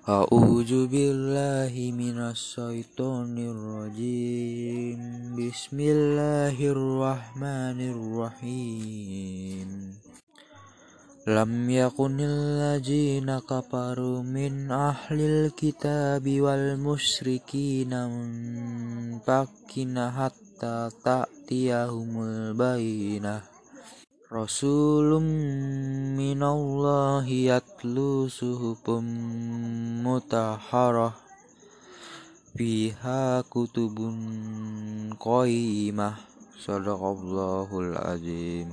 A'udzu billahi minasyaitonir rajim. Bismillahirrahmanirrahim. Lam yakunil ladzina kafaru min ahlil kitabi wal musyrikina munfakina hatta ta'tiyahumul bayyinah. Rasulun minallahi yatlu suhufum mutahharah fiha kutubun qayyimah sadaqallahul azim